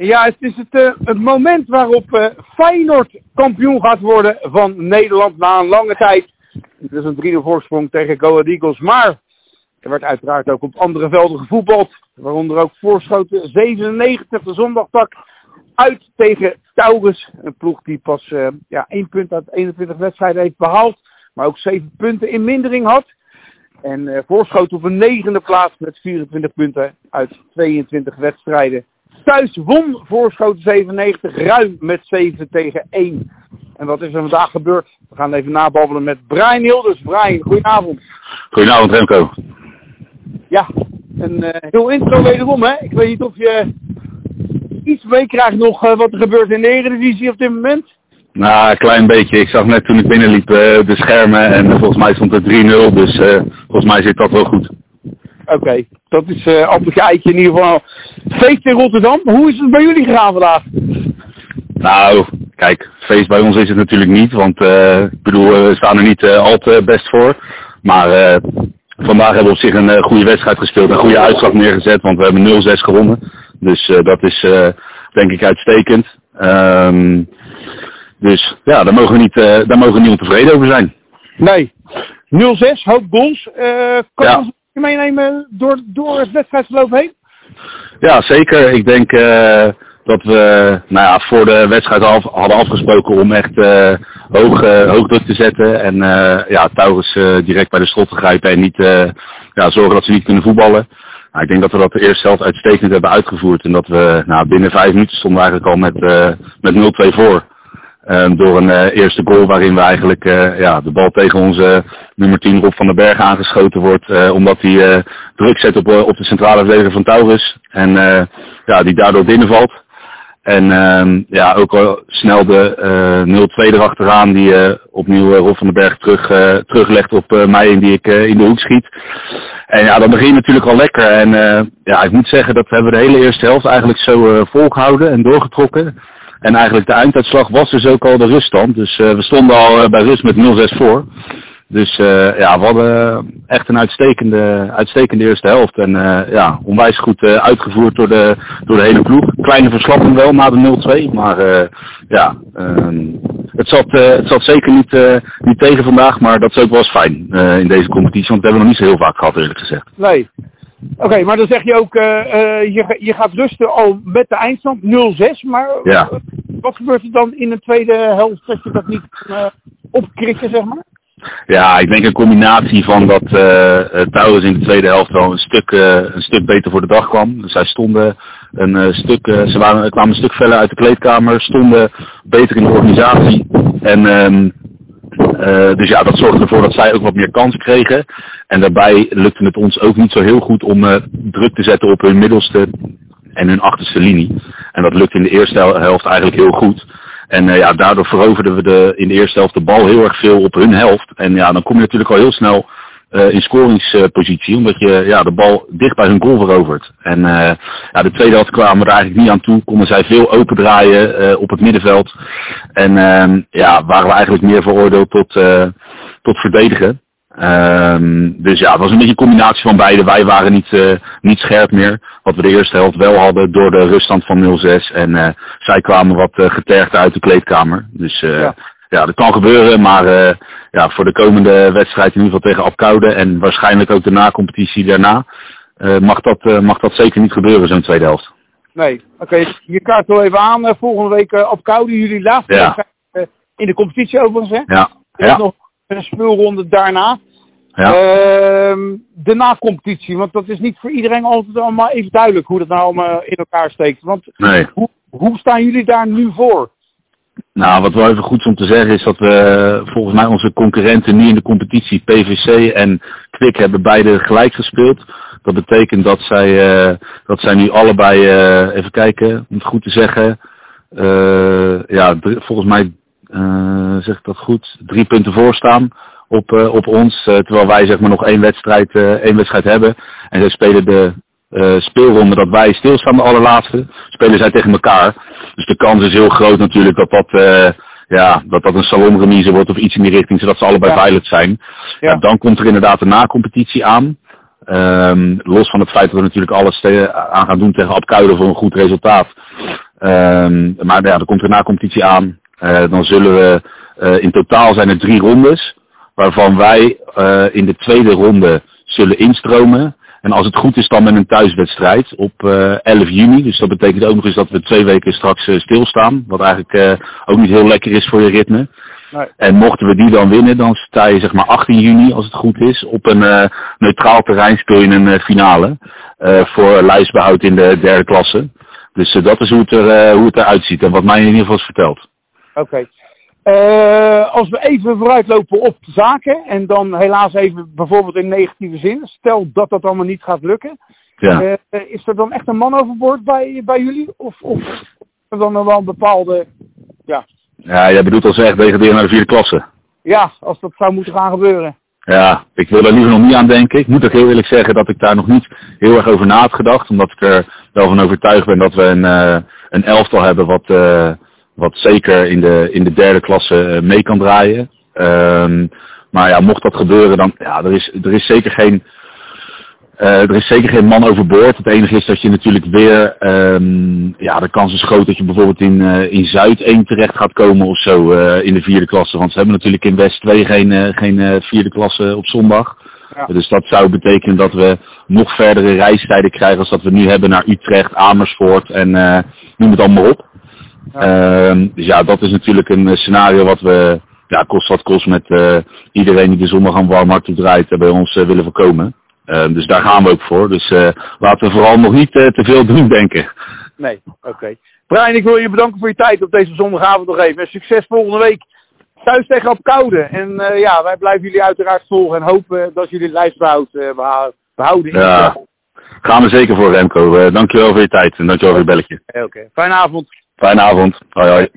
Ja, het is het, het moment waarop uh, Feyenoord kampioen gaat worden van Nederland na een lange tijd. Het is een 3-0 voorsprong tegen Go Eagles. Maar er werd uiteraard ook op andere velden gevoetbald. Waaronder ook voorschoten 97, de zondagtak uit tegen Taurus. Een ploeg die pas uh, ja, één punt uit 21 wedstrijden heeft behaald. Maar ook 7 punten in mindering had. En voorschoten op een negende plaats met 24 punten uit 22 wedstrijden. Thuis won voorschoten 97 ruim met 7 tegen 1. En wat is er vandaag gebeurd? We gaan even nababbelen met Brian Hilders. Brian, goedenavond. Goedenavond Remco. Ja, een uh, heel intro wederom hè. Ik weet niet of je iets meekrijgt nog uh, wat er gebeurt in de Eredivisie op dit moment. Nou, een klein beetje. Ik zag net toen ik binnenliep uh, de schermen en volgens mij stond het 3-0. Dus volgens mij zit dat wel goed. Oké, okay. dat is uh, appeltje in ieder geval. Feest in Rotterdam. Hoe is het bij jullie gegaan vandaag? Nou, kijk, feest bij ons is het natuurlijk niet. Want uh, ik bedoel, we staan er niet uh, al te best voor. Maar vandaag hebben we op zich een goede wedstrijd gespeeld. Een goede uitslag neergezet, want we hebben 0-6 gewonnen. Dus dat is denk ik uitstekend. Um, dus ja, daar mogen we niet, daar mogen we niet ontevreden over zijn. Nee. 0-6, hoop goals. kan ja. Meenemen door, door het wedstrijdverloop heen? Ja, zeker. Ik denk uh, dat we nou ja, voor de wedstrijd af, hadden afgesproken om echt uh, hoog, uh, hoog druk te zetten. En ja, Taurus direct bij de slot te grijpen en niet ja, zorgen dat ze niet kunnen voetballen. Nou, ik denk dat we dat de eerste uitstekend hebben uitgevoerd. En dat we nou, binnen vijf minuten stonden eigenlijk al met, met 0-2 voor. Um, door een uh, eerste goal waarin we eigenlijk uh, ja, de bal tegen onze nummer 10 Rob van den Berg aangeschoten wordt. Omdat hij druk zet op, op de centrale verdediger van Taurus. En ja, die daardoor binnenvalt. En um, ja, ook al snel de 0-2 erachteraan die opnieuw Rob van den Berg terug, teruglegt op mij en die ik in de hoek schiet. En ja, dan begin je natuurlijk al lekker. En ja, ik moet zeggen dat we hebben de hele eerste helft eigenlijk zo volgehouden en doorgetrokken. En eigenlijk de einduitslag was dus ook al de ruststand. Dus uh, we stonden al uh, bij rust met 0-6 voor. Dus uh, ja, we hadden echt een uitstekende, uitstekende eerste helft. En ja, onwijs goed uitgevoerd door de, door de hele ploeg. Kleine verslapping wel na de 0-2. Maar ja, ehm, het, zat, het zat zeker niet, niet tegen vandaag. Maar dat is ook wel eens fijn in deze competitie. Want dat hebben we nog niet zo heel vaak gehad eerlijk gezegd. Nee. Oké, okay, maar dan zeg je ook, uh, uh, je, je gaat rusten al met de eindstand 0-6, maar ja. wat gebeurt er dan in de tweede helft dat je dat niet uh, opkrikken, zeg maar? Ja, ik denk een combinatie van dat uh, in de tweede helft wel een stuk, uh, een stuk beter voor de dag kwam. Dus zij stonden een uh, stuk, ze waren, kwamen een stuk feller uit de kleedkamer, stonden beter in de organisatie. En um, uh, dus ja, dat zorgde ervoor dat zij ook wat meer kans kregen. En daarbij lukte het ons ook niet zo heel goed om uh, druk te zetten op hun middelste en hun achterste linie. En dat lukte in de eerste helft eigenlijk heel goed. En uh, ja, daardoor veroverden we de, in de eerste helft de bal heel erg veel op hun helft. En ja, dan kom je natuurlijk al heel snel uh, in scoringspositie, omdat je ja, de bal dicht bij hun goal verovert. En uh, ja, de tweede helft kwamen er eigenlijk niet aan toe, konden zij veel open draaien uh, op het middenveld. En uh, ja, waren we eigenlijk meer veroordeeld tot, tot verdedigen. Um, dus ja, het was een beetje een combinatie van beide. Wij waren niet, niet scherp meer. Wat we de eerste helft wel hadden door de ruststand van 0-6. En zij kwamen wat uh, getergd uit de kleedkamer. Dus ja, dat kan gebeuren, maar uh, ja, voor de komende wedstrijd in ieder geval tegen Apkoude en waarschijnlijk ook de na-competitie daarna, uh, mag, dat, uh, mag dat zeker niet gebeuren, zo'n tweede helft. Nee, oké. Okay. Je kaart wel even aan. volgende week Apkoude, jullie laatste ja. wedstrijd in de competitie overigens, hè? Ja. Er is nog een speelronde daarna. Ja. Uh, de na-competitie, want dat is niet voor iedereen altijd allemaal even duidelijk hoe dat nou allemaal in elkaar steekt. Want nee. hoe, hoe staan jullie daar nu voor? Nou, wat wel even goed is om te zeggen is dat we volgens mij onze concurrenten nu in de competitie, PVC en Kwik, hebben beide gelijk gespeeld. Dat betekent dat zij, uh, dat zij nu allebei, uh, even kijken, om het goed te zeggen, ja, volgens mij zeg dat goed, drie punten voor staan op, op ons. terwijl wij zeg maar nog één wedstrijd, één wedstrijd hebben. En zij spelen de uh, speelronde dat wij stilstaan, de allerlaatste, spelen zij tegen elkaar. Dus de kans is heel groot natuurlijk dat dat, uh, ja, dat, dat een salonremise wordt of iets in die richting, zodat ze allebei ja. veilig zijn. Ja. Dan komt er inderdaad een na-competitie aan. Um, los van het feit dat we natuurlijk alles aan gaan doen tegen Apkuiden voor een goed resultaat. Ehm, maar ja, er komt er na competitie aan. dan zullen we, in totaal zijn er drie rondes, waarvan wij in de tweede ronde zullen instromen. En als het goed is dan met een thuiswedstrijd op 11 juni. Dus dat betekent ook nog eens dat we twee weken straks stilstaan. Wat eigenlijk ook niet heel lekker is voor je ritme. En mochten we die dan winnen, dan sta je zeg maar 18 juni, als het goed is, op een uh, neutraal terrein speel je een uh, finale. Uh, voor lijstbehoud in de derde klasse. Dus dat is hoe het, er, hoe het eruit ziet en wat mij in ieder geval is verteld. Oké. Als we even vooruitlopen op zaken en dan helaas even bijvoorbeeld in negatieve zin, stel dat dat allemaal niet gaat lukken. Ja. is er dan echt een man overboord bij, bij jullie? Of, of is er dan wel een bepaalde ja, ja, jij bedoelt als echt degraderen naar de vierde klasse. Ja, als dat zou moeten gaan gebeuren. Ja, ik wil er liever nog niet aan denken. Ik moet ook heel eerlijk zeggen dat ik daar nog niet heel erg over na had gedacht. Omdat ik er wel van overtuigd ben dat we een, uh, een elftal hebben wat, wat zeker in de, in de derde klasse eh, mee kan draaien. Um, maar ja, mocht dat gebeuren, dan ja, er is, er is zeker geen uh, er is zeker geen man overboord. Het enige is dat je natuurlijk weer, um, ja, de kans is groot dat je bijvoorbeeld in, uh, in Zuid 1 terecht gaat komen of zo uh, in de vierde klasse. Want ze hebben natuurlijk in West 2 geen, geen vierde klasse op zondag. Ja. Dus dat zou betekenen dat we nog verdere reistijden krijgen als dat we nu hebben naar Utrecht, Amersfoort en noem het allemaal op. Ja. Uh, dus ja, dat is natuurlijk een scenario wat we, ja, kost wat kost met iedereen die de zondag aan warm toe draait bij ons willen voorkomen. Uh, dus daar gaan we ook voor. Dus uh, laten we vooral nog niet uh, te veel doen, denken. Nee, oké. Okay. Brian, ik wil je bedanken voor je tijd op deze zondagavond nog even. En succes volgende week thuis tegen op Koude. En ja, wij blijven jullie uiteraard volgen en hopen dat jullie het lijstbehoud behouden. Ja, gaan we zeker voor Remco. dankjewel voor je tijd en dankjewel voor je belletje. Oké, okay. fijne avond. Fijne avond. Hoi hoi.